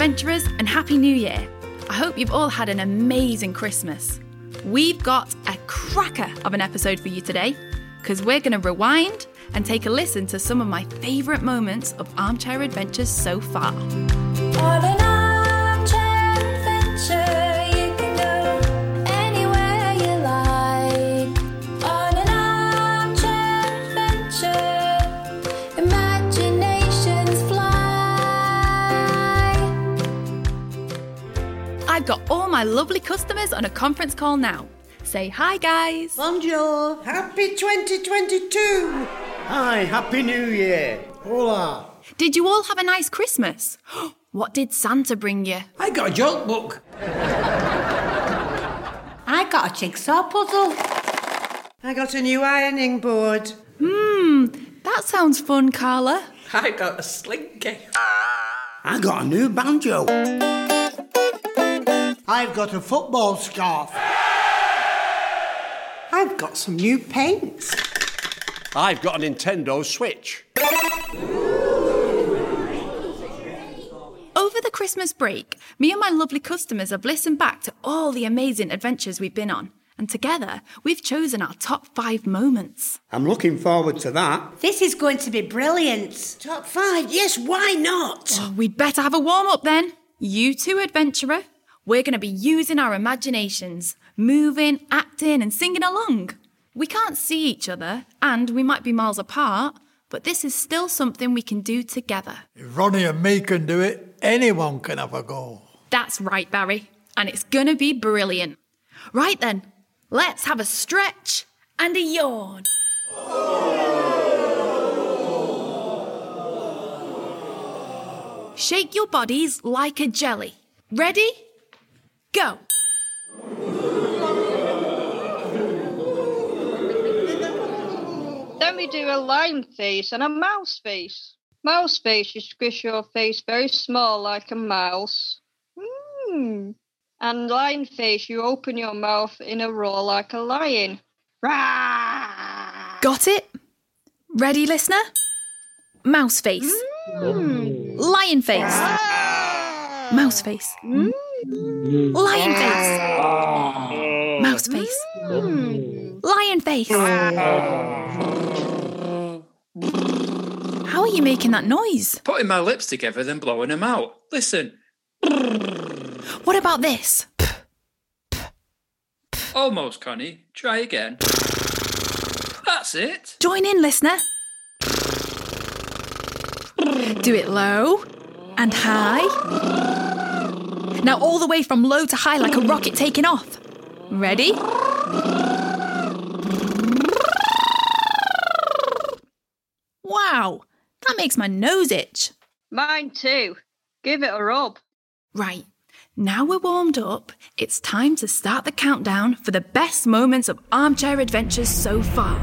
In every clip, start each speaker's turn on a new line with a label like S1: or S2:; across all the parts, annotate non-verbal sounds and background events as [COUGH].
S1: adventurers, and Happy New Year. I hope you've all had an amazing Christmas. We've got a cracker of an episode for you today because we're going to rewind and take a listen to some of my favourite moments of armchair adventures so far. Got all my lovely customers on a conference call now. Say hi, guys.
S2: Bonjour.
S3: Happy 2022!
S2: Hi, Happy New Year.
S3: Hola.
S1: Did you all have a nice Christmas? [GASPS] What did Santa bring you?
S4: I got a joke book. [LAUGHS]
S5: I got a jigsaw puzzle.
S3: I got a new ironing board.
S1: Hmm, that sounds fun, Carla.
S4: I got a slinky.
S2: I got a new banjo.
S3: I've got a football scarf.
S5: I've got some new paints.
S6: I've got a Nintendo Switch.
S1: Over the Christmas break, me and my lovely customers have listened back to all the amazing adventures we've been on. And together, we've chosen our top five moments.
S2: I'm looking forward to that.
S5: This is going to be brilliant.
S3: Top five, yes, why not?
S1: Oh, we'd better have a warm up then. You too, adventurer, we're going to be using our imaginations, moving, acting, and singing along. We can't see each other, and we might be miles apart, but this is still something we can do together.
S7: If Ronnie and me can do it, anyone can have a go.
S1: That's right, Barry, and it's going to be brilliant. Right then, let's have a stretch and a yawn. Shake your bodies like a jelly. Ready? Go.
S8: Then we do a lion face and a mouse face. Mouse face, you squish your face very small like a mouse. Mm. And lion face, you open your mouth in a roar like a lion. Rah!
S1: Got it? Ready, listener? Mouse face. Lion face. Mouse face. Lion face. Ah. Mouse face. Lion face. How are you making that noise?
S4: Putting my lips together, then blowing them out. Listen.
S1: What about this?
S4: Almost, Connie. Try again. That's it.
S1: Join in, listener. Do it low and high. Now, all the way from low to high, like a rocket taking off. Ready? Wow, that makes my nose itch.
S8: Mine too. Give it a rub.
S1: Right, now we're warmed up, it's time to start the countdown for the best moments of armchair adventures so far.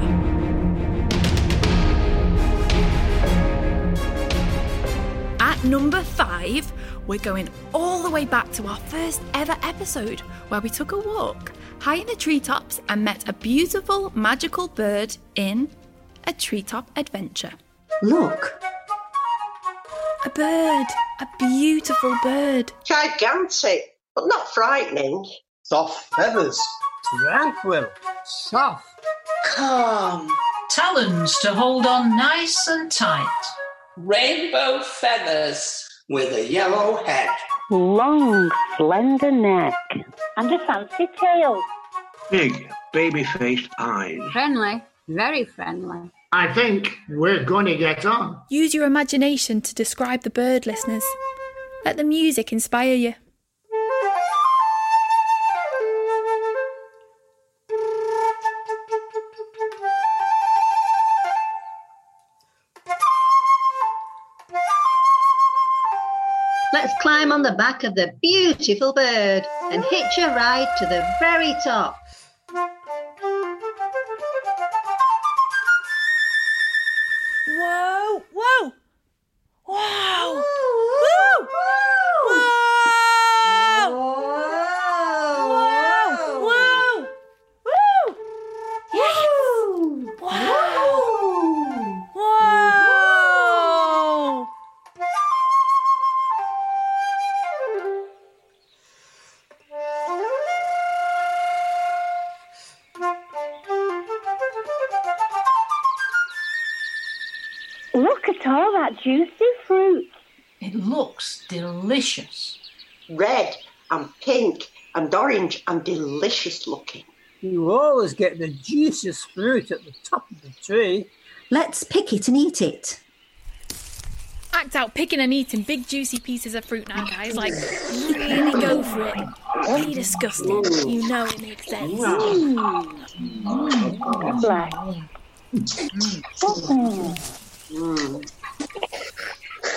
S1: At number five, we're going all the way back to our first ever episode where we took a walk high in the treetops and met a beautiful magical bird in a treetop adventure.
S5: Look,
S1: A bird, a beautiful bird.
S9: Gigantic, but not frightening.
S3: Soft feathers. Tranquil. Soft.
S10: Calm. Talons to hold on nice and tight.
S9: Rainbow feathers with a yellow head.
S11: long, slender neck, and a fancy tail.
S12: Big, baby faced eyes.
S13: Friendly, very friendly.
S3: I think we're going to get on.
S1: Use your imagination to describe the bird, listeners. Let the music inspire you.
S13: Climb on the back of the beautiful bird and hitch a ride to the very top.
S14: Red and pink and orange and delicious looking.
S15: You always get the juiciest fruit at the top of the tree.
S13: Let's pick it and eat it.
S1: Act out picking and eating big juicy pieces of fruit now, guys. Like, really go for it. Really disgusting. You know it makes sense.
S11: Black. Mm. Mm.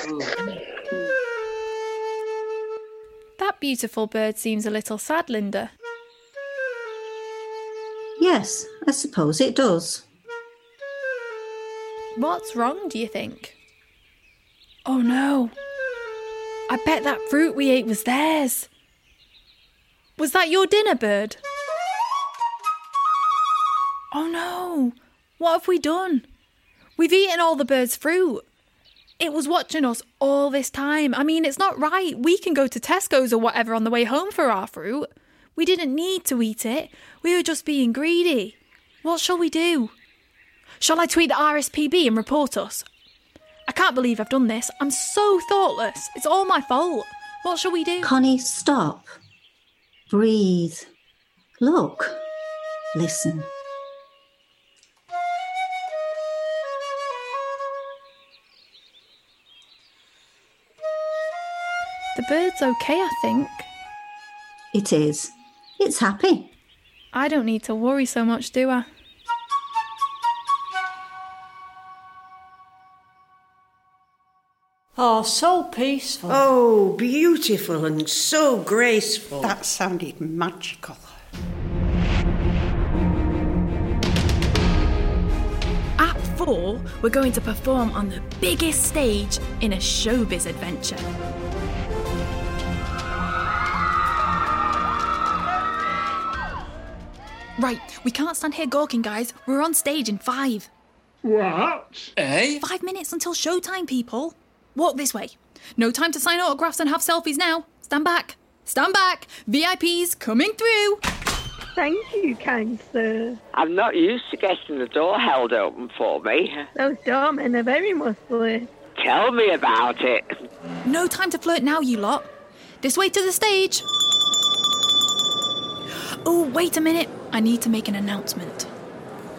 S11: Mm.
S1: That beautiful bird seems a little sad, Linda.
S13: Yes, I suppose it does.
S1: What's wrong, do you think? Oh no. I bet that fruit we ate was theirs. Was that your dinner, bird? Oh no. What have we done? We've eaten all the bird's fruit. It was watching us all this time. I mean, it's not right. We can go to Tesco's or whatever on the way home for our fruit. We didn't need to eat it. We were just being greedy. What shall we do? Shall I tweet the RSPB and report us? I can't believe I've done this. I'm so thoughtless. It's all my fault. What shall we do?
S13: Connie, stop. Breathe. Look. Listen.
S1: The bird's okay, I think.
S13: It is. It's happy.
S1: I don't need to worry so much, do I?
S5: Oh, so peaceful.
S3: Oh, beautiful and so graceful.
S5: That sounded magical.
S1: At 4, we're going to perform on the biggest stage in a showbiz adventure. Right, we can't stand here gawking, guys. We're on stage in five.
S3: What?
S4: Eh?
S1: Five minutes until showtime, people. Walk this way. No time to sign autographs and have selfies now. Stand back. Stand back. VIPs coming through.
S16: Thank you, kind sir.
S17: I'm not used to getting the door held open for me.
S16: Those doormen are very muscly.
S17: Tell me about it.
S1: No time to flirt now, you lot. This way to the stage. Oh, wait a minute. I need to make an announcement.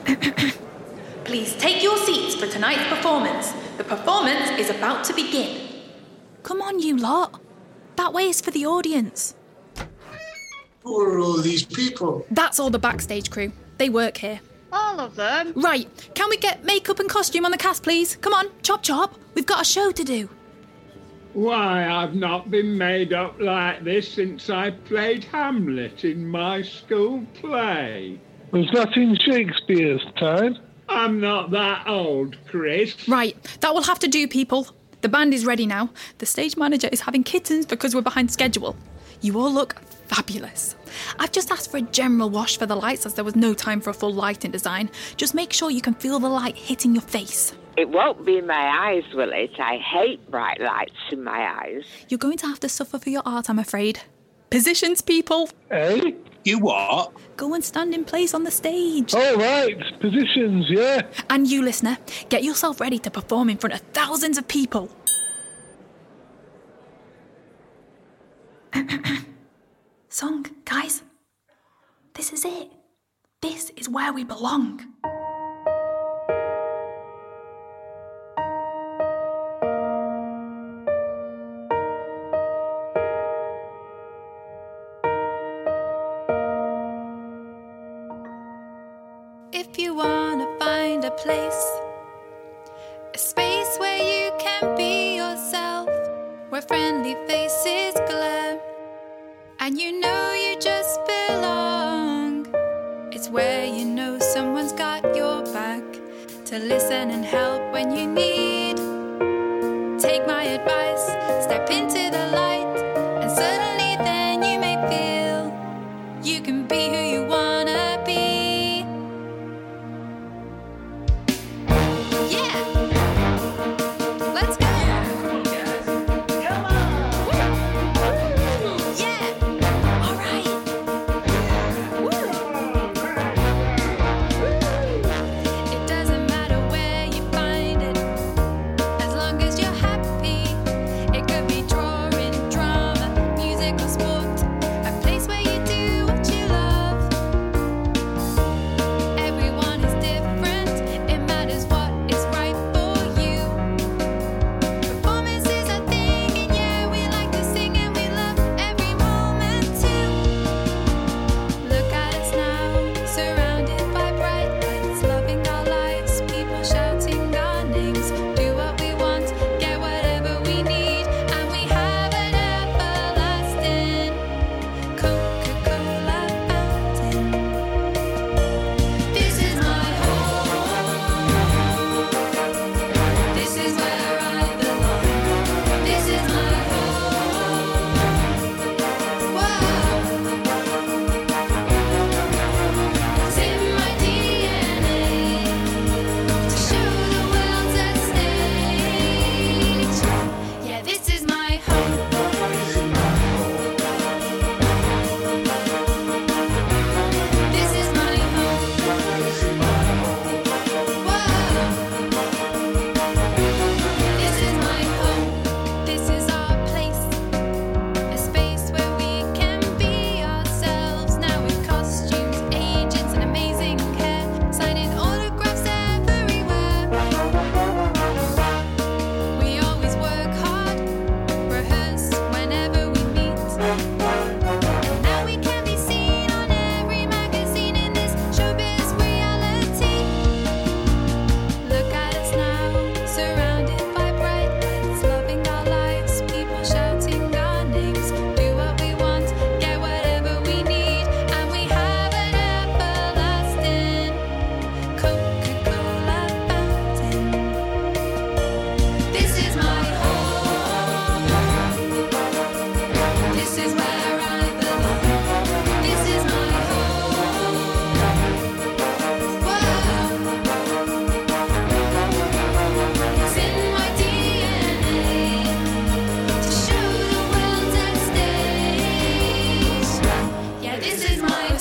S1: [COUGHS] Please take your seats for tonight's performance. The performance is about to begin. Come on, you lot. That way is for the audience.
S3: Who are all these people?
S1: That's all the backstage crew. They work here.
S8: All of them?
S1: Right, can we get makeup and costume on the cast, please? Come on, chop chop. We've got a show to do.
S18: Why, I've not been made up like this since I played Hamlet in my school play.
S19: Was that in Shakespeare's time?
S18: I'm not that old, Chris.
S1: Right, that will have to do, people. The band is ready now. The stage manager is having kittens because we're behind schedule. You all look fabulous. I've just asked for a general wash for the lights as there was no time for a full lighting design. Just make sure you can feel the light hitting your face.
S17: It won't be in my eyes, will it? I hate bright lights in my eyes.
S1: You're going to have to suffer for your art, I'm afraid. Positions, people.
S19: Eh?
S6: You what?
S1: Go and stand in place on the stage.
S19: All right, positions, yeah.
S1: And you, listener, get yourself ready to perform in front of thousands of people. [COUGHS] Song, guys. This is it. This is where we belong. To listen and help when you need. Take my advice, step into the light,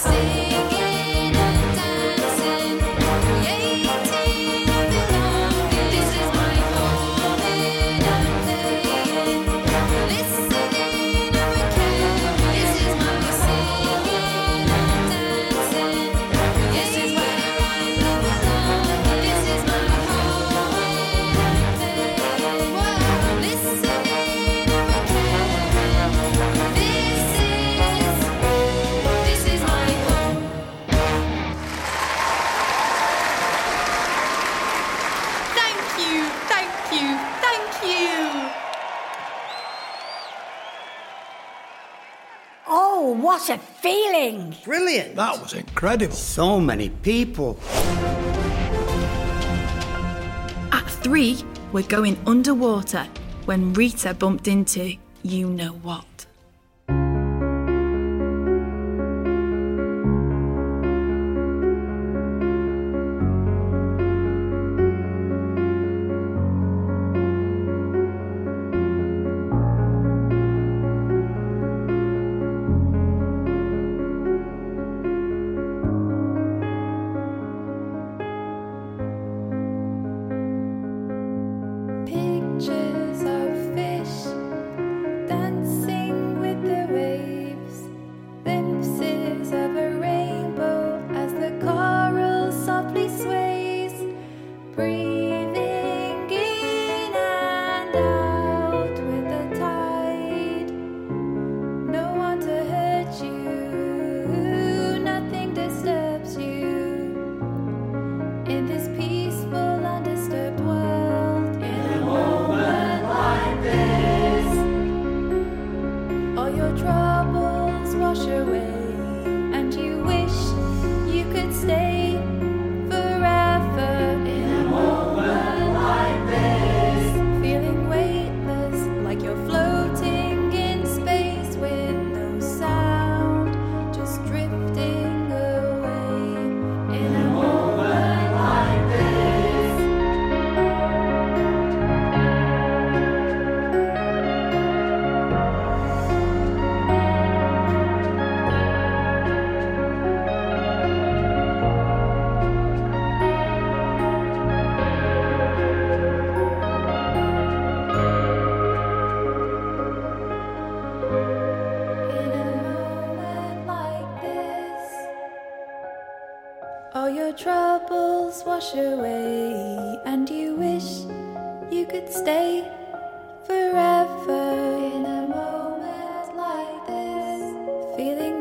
S7: see. Feeling!
S3: Brilliant.
S20: That was incredible.
S2: So many people.
S1: At three, we're going underwater when Rita bumped into you know what.
S21: Away,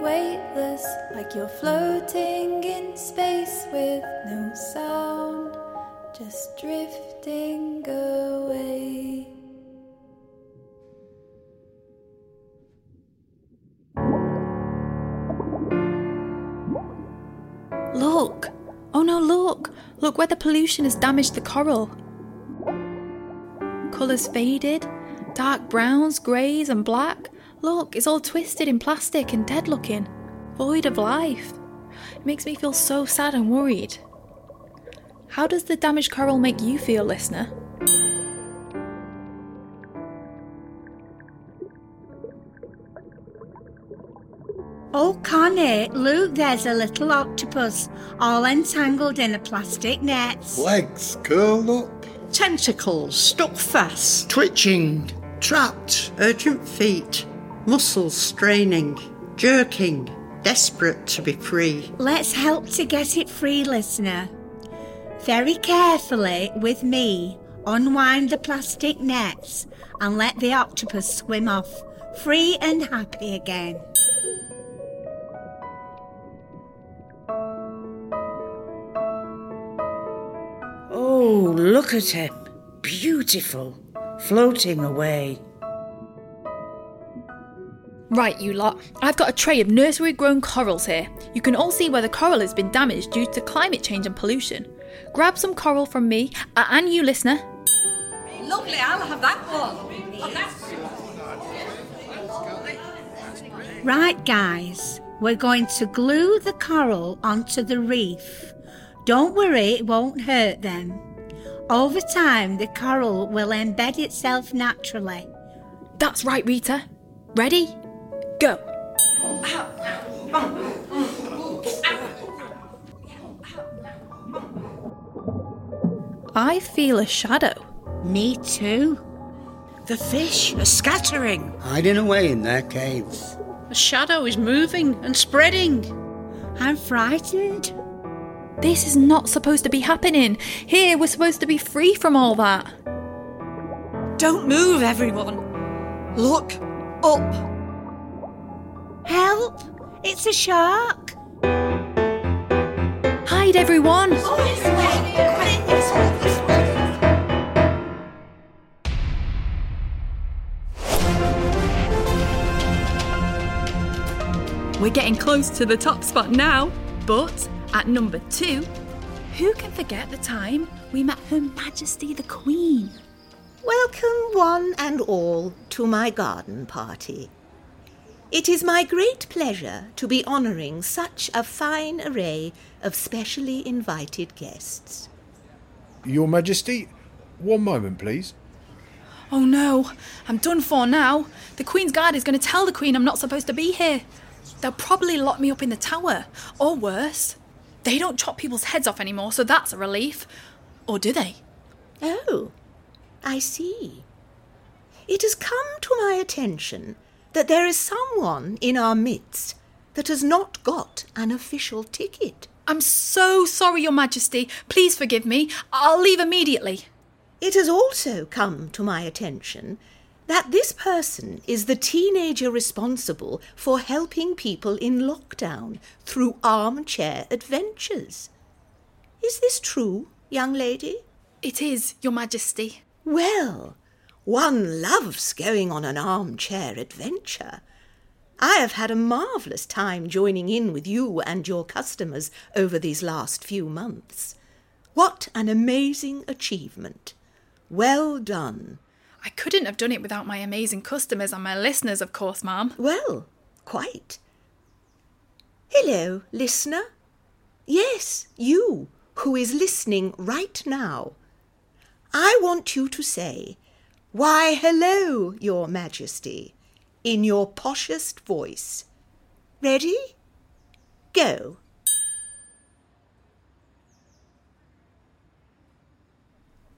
S21: weightless, like you're floating in space with no sound, just drifting away.
S1: Look! Oh no, look! Look where the pollution has damaged the coral. Colours faded, dark browns, greys, and black. Look, it's all twisted in plastic and dead looking, void of life. It makes me feel so sad and worried. How does the damaged coral make you feel, listener?
S7: Oh, Connie, look, there's a little octopus all entangled in a plastic net.
S20: Legs curled up.
S3: Tentacles stuck fast.
S2: Twitching.
S3: Trapped. Urgent feet. Muscles straining. Jerking. Desperate to be free.
S7: Let's help to get it free, listener. Very carefully, with me, unwind the plastic nets and let the octopus swim off, free and happy again.
S3: Oh, look at him. Beautiful. Floating away.
S1: Right, you lot. I've got a tray of nursery grown corals here. You can all see where the coral has been damaged due to climate change and pollution. Grab some coral from me uh, and you, listener.
S7: Lovely, I'll have that one. Right, guys, we're going to glue the coral onto the reef. Don't worry, it won't hurt them. Over time, the coral will embed itself naturally.
S1: That's right, Rita. Ready? Go. I feel a shadow.
S7: Me too.
S3: The fish are scattering.
S2: Hiding away in their caves.
S3: The shadow is moving and spreading.
S7: I'm frightened.
S1: This is not supposed to be happening. Here, we're supposed to be free from all that.
S3: Don't move, everyone. Look up.
S7: Help! It's a shark.
S1: Hide, everyone! We're We're getting close to the top spot now. But at number two, who can forget the time we met Her Majesty the Queen?
S5: Welcome, one and all, to my garden party. It is my great pleasure to be honouring such a fine array of specially invited guests.
S20: Your Majesty, one moment, please.
S1: Oh no, I'm done for now. The Queen's Guard is going to tell the Queen I'm not supposed to be here. They'll probably lock me up in the tower, or worse. They don't chop people's heads off anymore, so that's a relief. Or do they?
S5: Oh, I see. It has come to my attention that there is someone in our midst that has not got an official ticket.
S1: I'm so sorry, Your Majesty. Please forgive me. I'll leave immediately.
S5: It has also come to my attention that this person is the teenager responsible for helping people in lockdown through armchair adventures. Is this true, young lady?
S1: It is, Your Majesty.
S5: Well, one loves going on an armchair adventure. I have had a marvellous time joining in with you and your customers over these last few months. What an amazing achievement! Well done.
S1: I couldn't have done it without my amazing customers and my listeners, of course, ma'am.
S5: Well, quite. Hello, listener. Yes, you who is listening right now. I want you to say, Why, hello, Your Majesty, in your poshest voice. Ready? Go.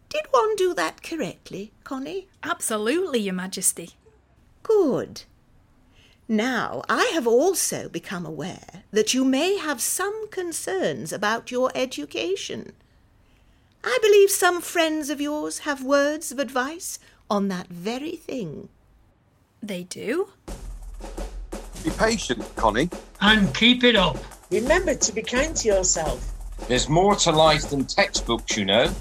S5: Did one do that correctly, Connie?
S1: Absolutely, Your Majesty.
S5: Good. Now, I have also become aware that you may have some concerns about your education. I believe some friends of yours have words of advice on that very thing.
S1: They do?
S22: Be patient, Connie.
S15: And keep it up.
S3: Remember to be kind to yourself.
S23: There's more to life than textbooks, you know.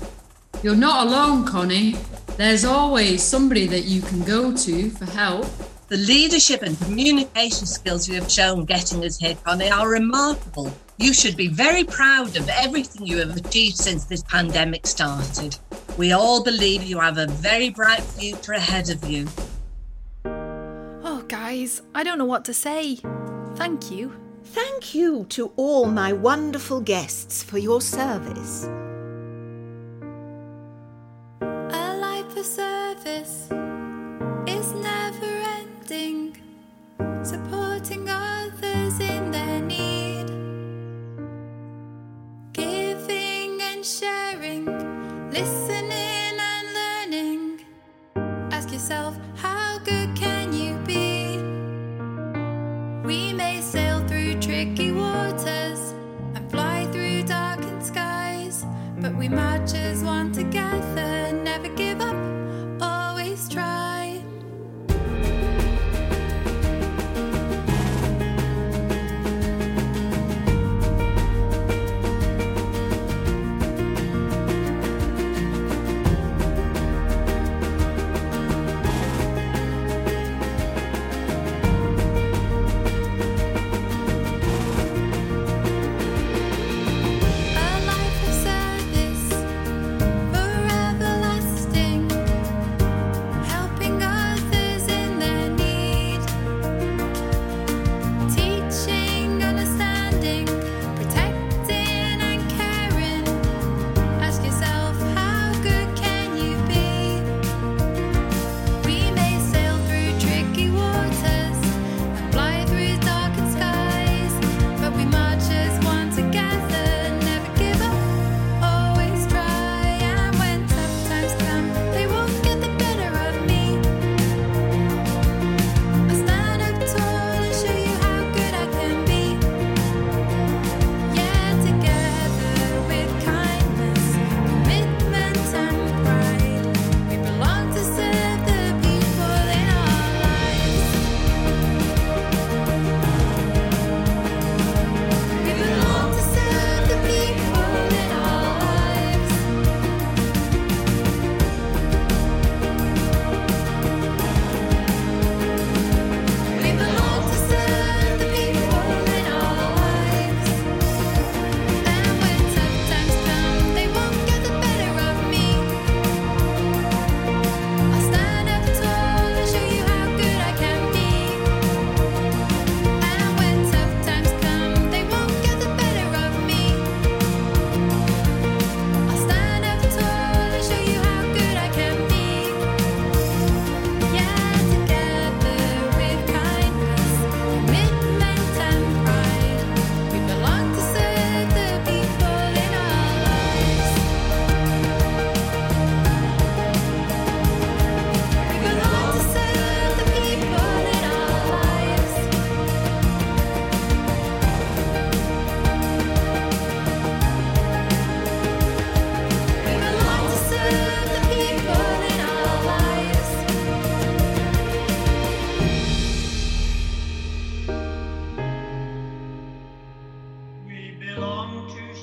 S24: You're not alone, Connie. There's always somebody that you can go to for help.
S25: The leadership and communication skills you have shown getting us here, Connie, are remarkable. You should be very proud of everything you have achieved since this pandemic started. We all believe you have a very bright future ahead of you.
S1: Oh, guys, I don't know what to say. Thank you.
S5: Thank you to all my wonderful guests for your service.
S26: A life of service is never ending, supporting others in their need, giving and sharing, listening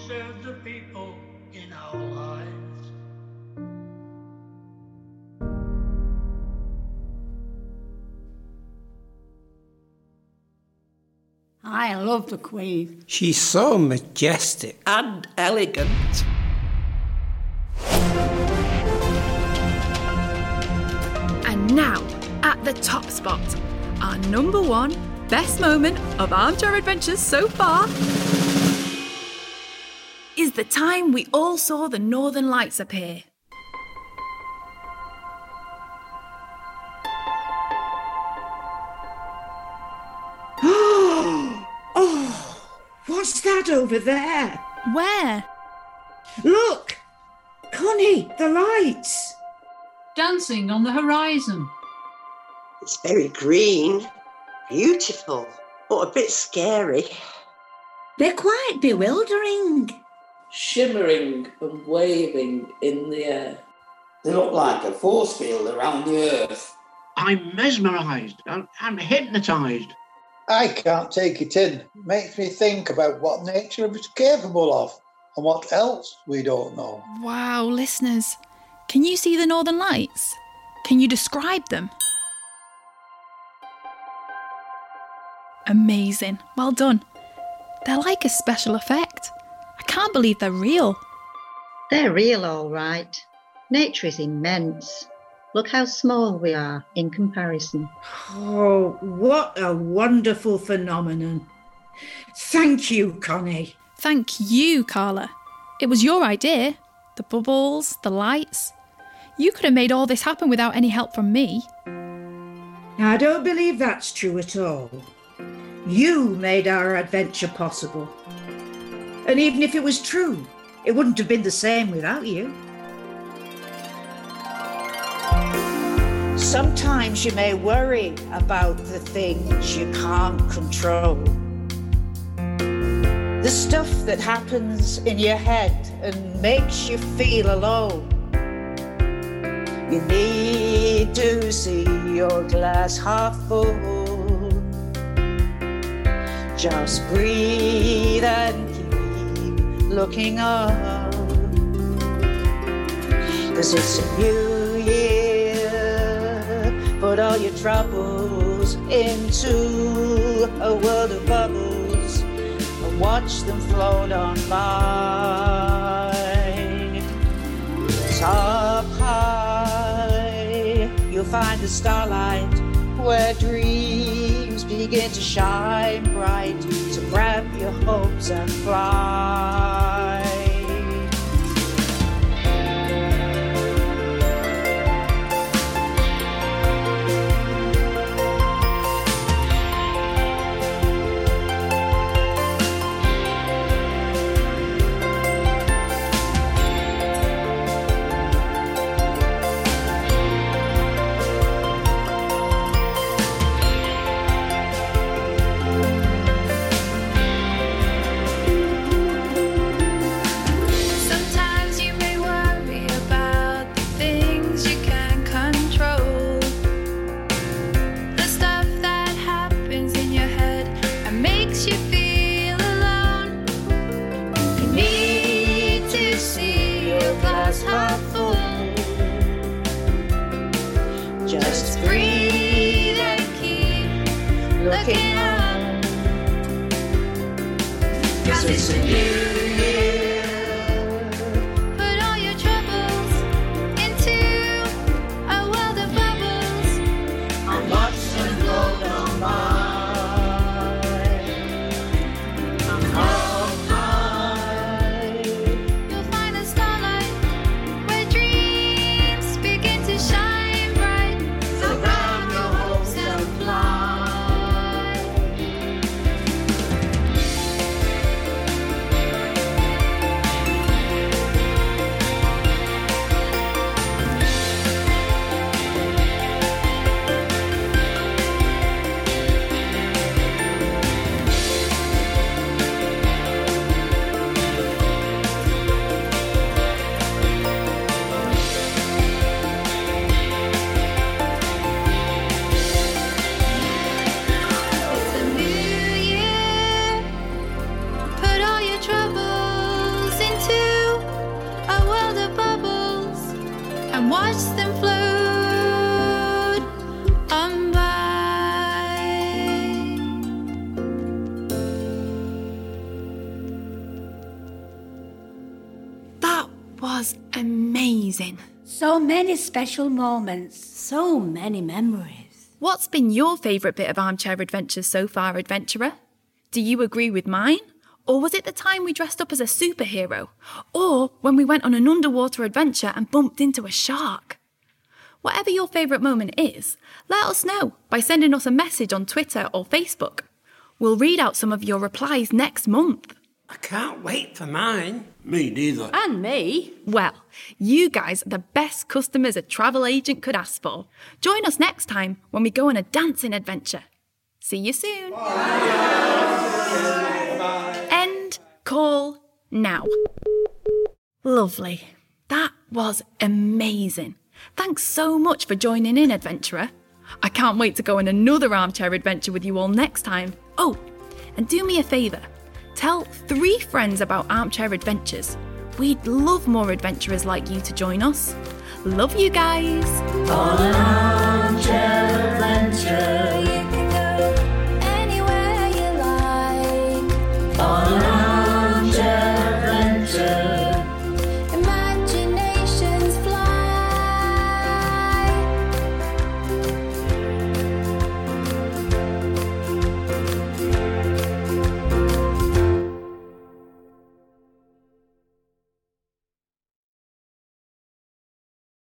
S27: serve the people in our lives.
S5: I love the Queen.
S2: She's so majestic.
S3: And elegant.
S1: And now, at the top spot, our number one best moment of Armchair Adventures so far is the time we all saw the Northern Lights appear. [GASPS]
S28: oh, what's that over there?
S1: Where?
S28: Look! Connie, the lights!
S24: Dancing on the horizon.
S3: It's very green, beautiful, but a bit scary.
S28: They're quite bewildering.
S29: Shimmering and waving in the air.
S2: They look like a force field around the earth.
S30: I'm mesmerised. I'm, I'm hypnotised.
S20: I can't take it in. Makes me think about what nature is capable of and what else we don't know.
S1: Wow, listeners, can you see the Northern Lights? Can you describe them? Amazing. Well done. They're like a special effect. I can't believe they're real.
S13: They're real, all right. Nature is immense. Look how small we are in comparison.
S28: Oh, what a wonderful phenomenon. Thank you, Connie.
S1: Thank you, Carla. It was your idea. The bubbles, the lights. You could have made all this happen without any help from me.
S28: Now, I don't believe that's true at all. You made our adventure possible. And even if it was true, it wouldn't have been the same without you. Sometimes you may worry about the things you can't control. The stuff that happens in your head and makes you feel alone. You need to see your glass half full. Just breathe and looking up. Cause it's a new year. Put all your troubles into a world of bubbles and watch them float on by. Top high, you'll find the starlight where dreams begin to shine bright. Your hopes and fly.
S1: looking on.
S5: Cause it's you. Many special moments. So many memories.
S1: What's been your favourite bit of armchair adventures so far, adventurer? Do you agree with mine? Or was it the time we dressed up as a superhero? Or when we went on an underwater adventure and bumped into a shark? Whatever your favourite moment is, let us know by sending us a message on Twitter or Facebook. We'll read out some of your replies next month.
S31: I can't wait for mine.
S6: Me neither.
S1: And me. Well, you guys are the best customers a travel agent could ask for. Join us next time when we go on a dancing adventure. See you soon. End call now. Lovely. That was amazing. Thanks so much for joining in, adventurer. I can't wait to go on another armchair adventure with you all next time. Oh, and do me a favour tell three friends about armchair adventures. We'd love more adventurers like you to join us. Love you guys.